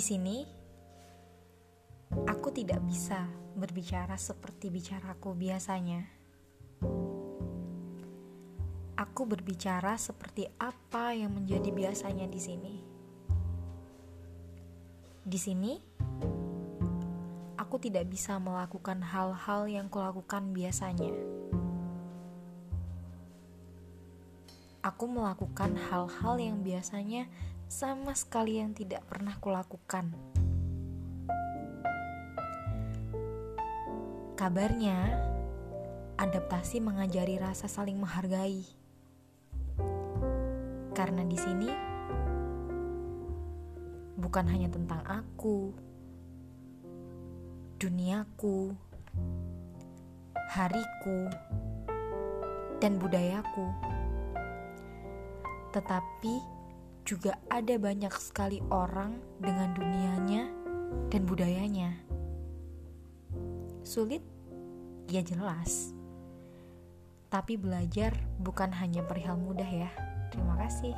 Di sini, aku tidak bisa berbicara seperti bicaraku biasanya. Aku berbicara seperti apa yang menjadi biasanya di sini. Di sini, aku tidak bisa melakukan hal-hal yang kulakukan biasanya. Aku melakukan hal-hal yang biasanya sama sekali yang tidak pernah kulakukan. Kabarnya, adaptasi mengajari rasa saling menghargai. Karena di sini bukan hanya tentang aku, duniaku, hariku, dan budayaku, tetapi juga ada banyak sekali orang dengan dunianya dan budayanya. Sulit? Ya jelas. Tapi belajar bukan hanya perihal mudah ya. Terima kasih.